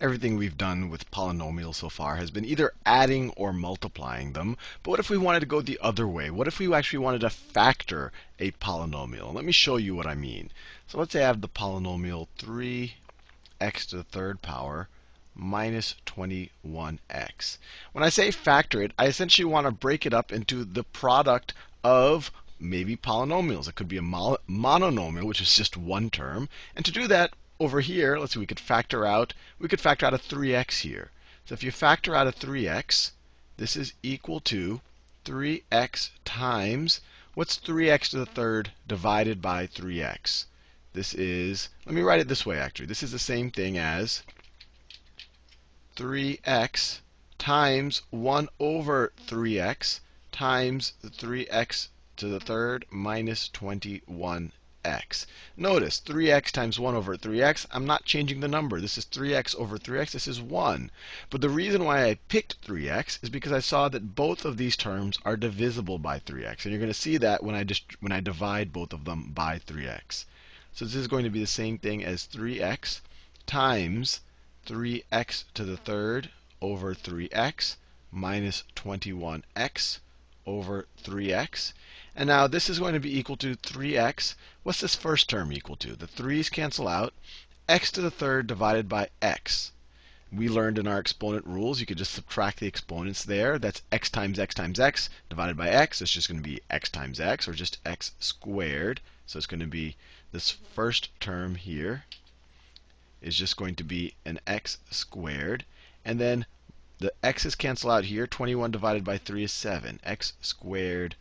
everything we've done with polynomials so far has been either adding or multiplying them. But what if we wanted to go the other way? What if we actually wanted to factor a polynomial? Let me show you what I mean. So let's say I have the polynomial 3x to the third power minus 21x. When I say factor it, I essentially want to break it up into the product of maybe polynomials. It could be a mononomial, which is just one term. And to do that, over here, let's see, we could factor out, we could factor out a 3x here. So if you factor out a 3x, this is equal to 3x times, what's 3x to the third divided by 3x? This is, let me write it this way actually. This is the same thing as 3x times 1 over 3x times 3x to the third minus 21x. Notice 3x times 1 over 3x, I'm not changing the number. This is 3x over 3x, this is 1. But the reason why I picked 3x is because I saw that both of these terms are divisible by 3x. And you're going to see that when I, when I divide both of them by 3x. So this is going to be the same thing as 3x times 3x to the third over 3x minus 21x over 3x. And now this is going to be equal to 3x. What's this first term equal to? The 3's cancel out. x to the third divided by x. We learned in our exponent rules, you could just subtract the exponents there. That's x times x times x divided by x. It's just going to be x times x, or just x squared. So it's going to be this first term here is just going to be an x squared. And then the x's cancel out here. 21 divided by 3 is 7. x squared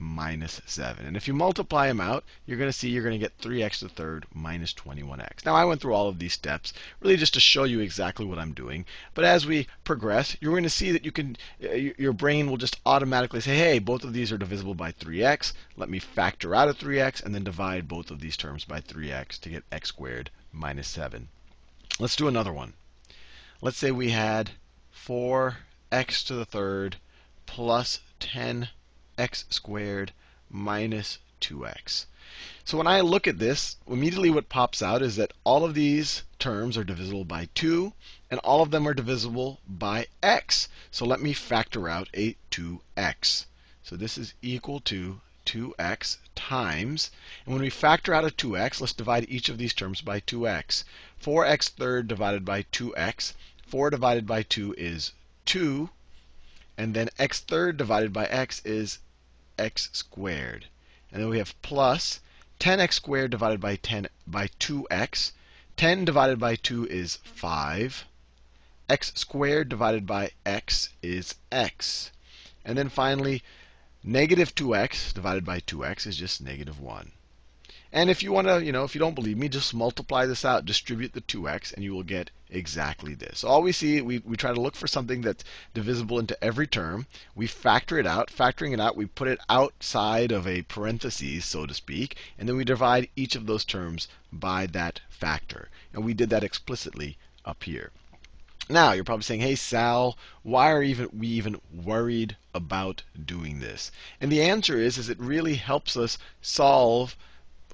minus 7. And if you multiply them out, you're going to see you're going to get 3x to the third minus 21x. Now, I went through all of these steps really just to show you exactly what I'm doing. But as we progress, you're going to see that you can, uh, your brain will just automatically say, hey, both of these are divisible by 3x. Let me factor out a 3x and then divide both of these terms by 3x to get x squared minus 7. Let's do another one. Let's say we had 4x to the third plus 10x squared minus 2x. So when I look at this, immediately what pops out is that all of these terms are divisible by 2, and all of them are divisible by x. So let me factor out a 2x. So this is equal to 2x times, and when we factor out a 2x, let's divide each of these terms by 2x. 4x third divided by 2x. 4 divided by 2 is 2. And then x third divided by x is x squared. And then we have plus 10x squared divided by 10 by 2x. 10 divided by 2 is 5. x squared divided by x is x. And then finally, Negative 2x divided by 2x is just negative 1. And if you want to, you know, if you don't believe me, just multiply this out, distribute the 2x, and you will get exactly this. So all we see, we, we try to look for something that's divisible into every term. We factor it out. Factoring it out, we put it outside of a parenthesis, so to speak, and then we divide each of those terms by that factor. And we did that explicitly up here. Now, you're probably saying, hey, Sal, why are even, we even worried about doing this? And the answer is, is it really helps us solve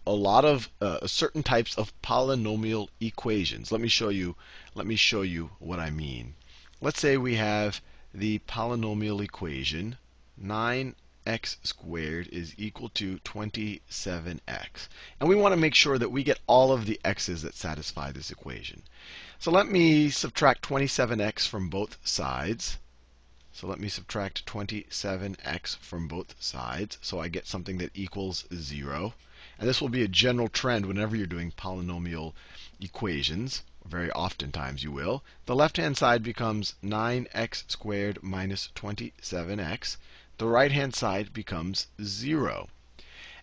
a lot of uh, certain types of polynomial equations. Let me show you. Let me show you what I mean. Let's say we have the polynomial equation 9x squared is equal to 27x. And we want to make sure that we get all of the x's that satisfy this equation. So let me subtract 27x from both sides. So let me subtract 27x from both sides. So I get something that equals 0. And this will be a general trend whenever you're doing polynomial equations. Very oftentimes you will. The left-hand side becomes 9x squared minus 27x. The right-hand side becomes 0.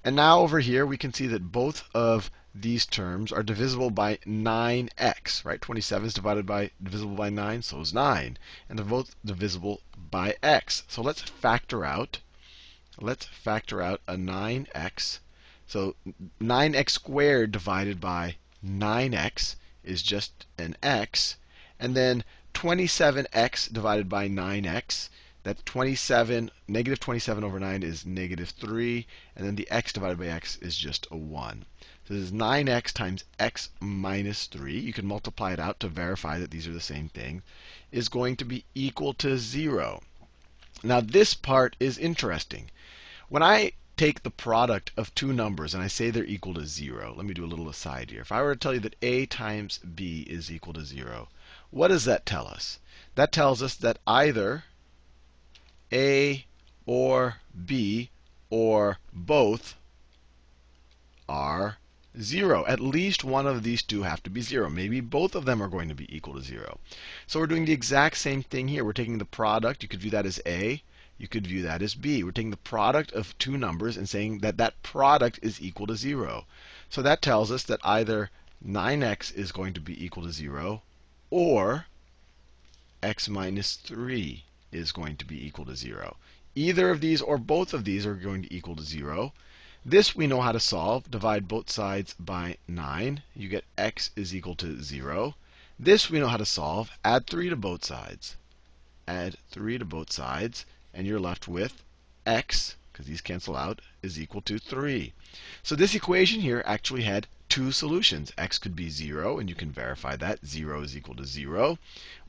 And now over here we can see that both of these terms are divisible by 9x, right? 27 is divided by divisible by 9, so is 9. And they're both divisible by x. So let's factor out. Let's factor out a 9x. So 9x squared divided by 9x is just an x. And then 27x divided by 9x that 27, negative 27 over 9 is negative 3, and then the x divided by x is just a 1. So this is 9x times x minus 3. You can multiply it out to verify that these are the same thing, is going to be equal to 0. Now this part is interesting. When I take the product of two numbers and I say they're equal to 0, let me do a little aside here. If I were to tell you that a times b is equal to 0, what does that tell us? That tells us that either a or B or both are 0. At least one of these two have to be 0. Maybe both of them are going to be equal to 0. So we're doing the exact same thing here. We're taking the product. You could view that as A. You could view that as B. We're taking the product of two numbers and saying that that product is equal to 0. So that tells us that either 9x is going to be equal to 0 or x minus 3 is going to be equal to 0. Either of these or both of these are going to equal to 0. This we know how to solve. Divide both sides by 9. You get x is equal to 0. This we know how to solve. Add 3 to both sides. Add 3 to both sides. And you're left with x, because these cancel out, is equal to 3. So this equation here actually had two solutions. x could be 0, and you can verify that. 0 is equal to 0.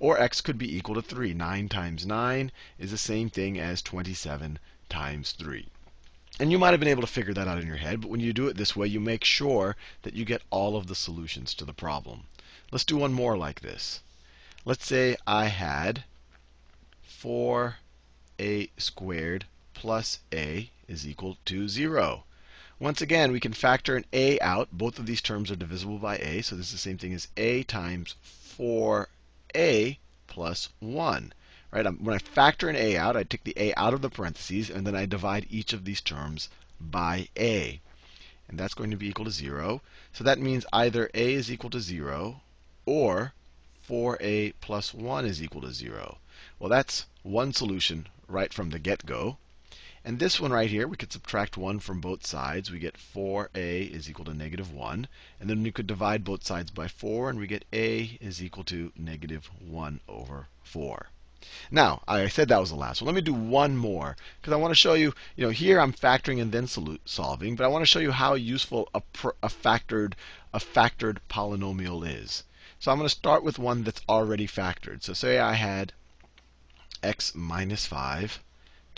Or x could be equal to 3. 9 times 9 is the same thing as 27 times 3. And you might have been able to figure that out in your head, but when you do it this way, you make sure that you get all of the solutions to the problem. Let's do one more like this. Let's say I had 4a squared plus a is equal to 0. Once again, we can factor an a out. Both of these terms are divisible by a, so this is the same thing as a times 4a plus 1. Right? Um, when I factor an a out, I take the a out of the parentheses, and then I divide each of these terms by a. And that's going to be equal to 0. So that means either a is equal to 0 or 4a plus 1 is equal to 0. Well, that's one solution right from the get-go. And this one right here, we could subtract 1 from both sides. We get 4a is equal to negative 1. And then we could divide both sides by 4, and we get a is equal to negative 1 over 4. Now, I said that was the last one. Let me do one more, because I want to show you, you know, here I'm factoring and then solving, but I want to show you how useful a, a, factored, a factored polynomial is. So I'm going to start with one that's already factored. So say I had x minus 5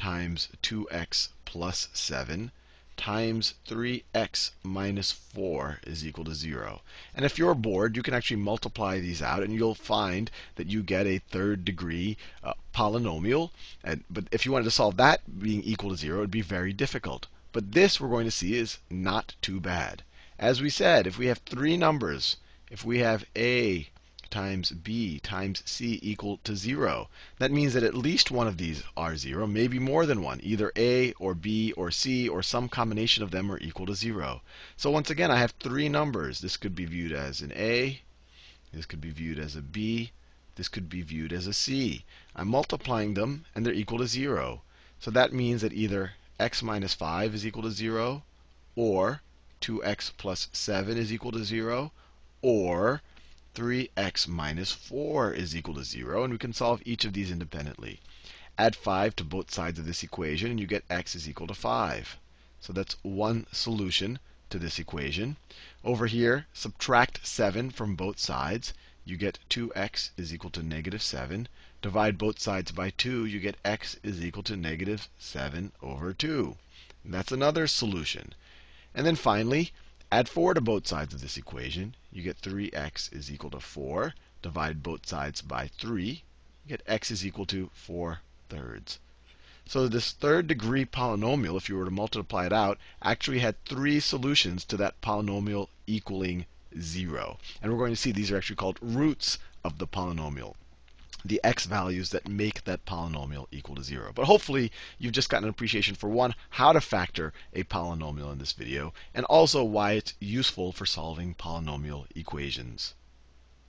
times 2x plus 7 times 3x minus 4 is equal to 0. And if you're bored, you can actually multiply these out, and you'll find that you get a third degree uh, polynomial. And, but if you wanted to solve that being equal to 0, it would be very difficult. But this we're going to see is not too bad. As we said, if we have three numbers, if we have a times b times c equal to 0. That means that at least one of these are 0, maybe more than one. Either a or b or c or some combination of them are equal to 0. So once again, I have three numbers. This could be viewed as an a. This could be viewed as a b. This could be viewed as a c. I'm multiplying them, and they're equal to 0. So that means that either x minus 5 is equal to 0, or 2x plus 7 is equal to 0, or 3x minus 4 is equal to 0, and we can solve each of these independently. Add 5 to both sides of this equation, and you get x is equal to 5. So that's one solution to this equation. Over here, subtract 7 from both sides. You get 2x is equal to negative 7. Divide both sides by 2. You get x is equal to negative 7 over 2. And that's another solution. And then finally, Add 4 to both sides of this equation. You get 3x is equal to 4. Divide both sides by 3. You get x is equal to 4 thirds. So this third degree polynomial, if you were to multiply it out, actually had three solutions to that polynomial equaling 0. And we're going to see these are actually called roots of the polynomial the x values that make that polynomial equal to 0. But hopefully you've just gotten an appreciation for one, how to factor a polynomial in this video, and also why it's useful for solving polynomial equations.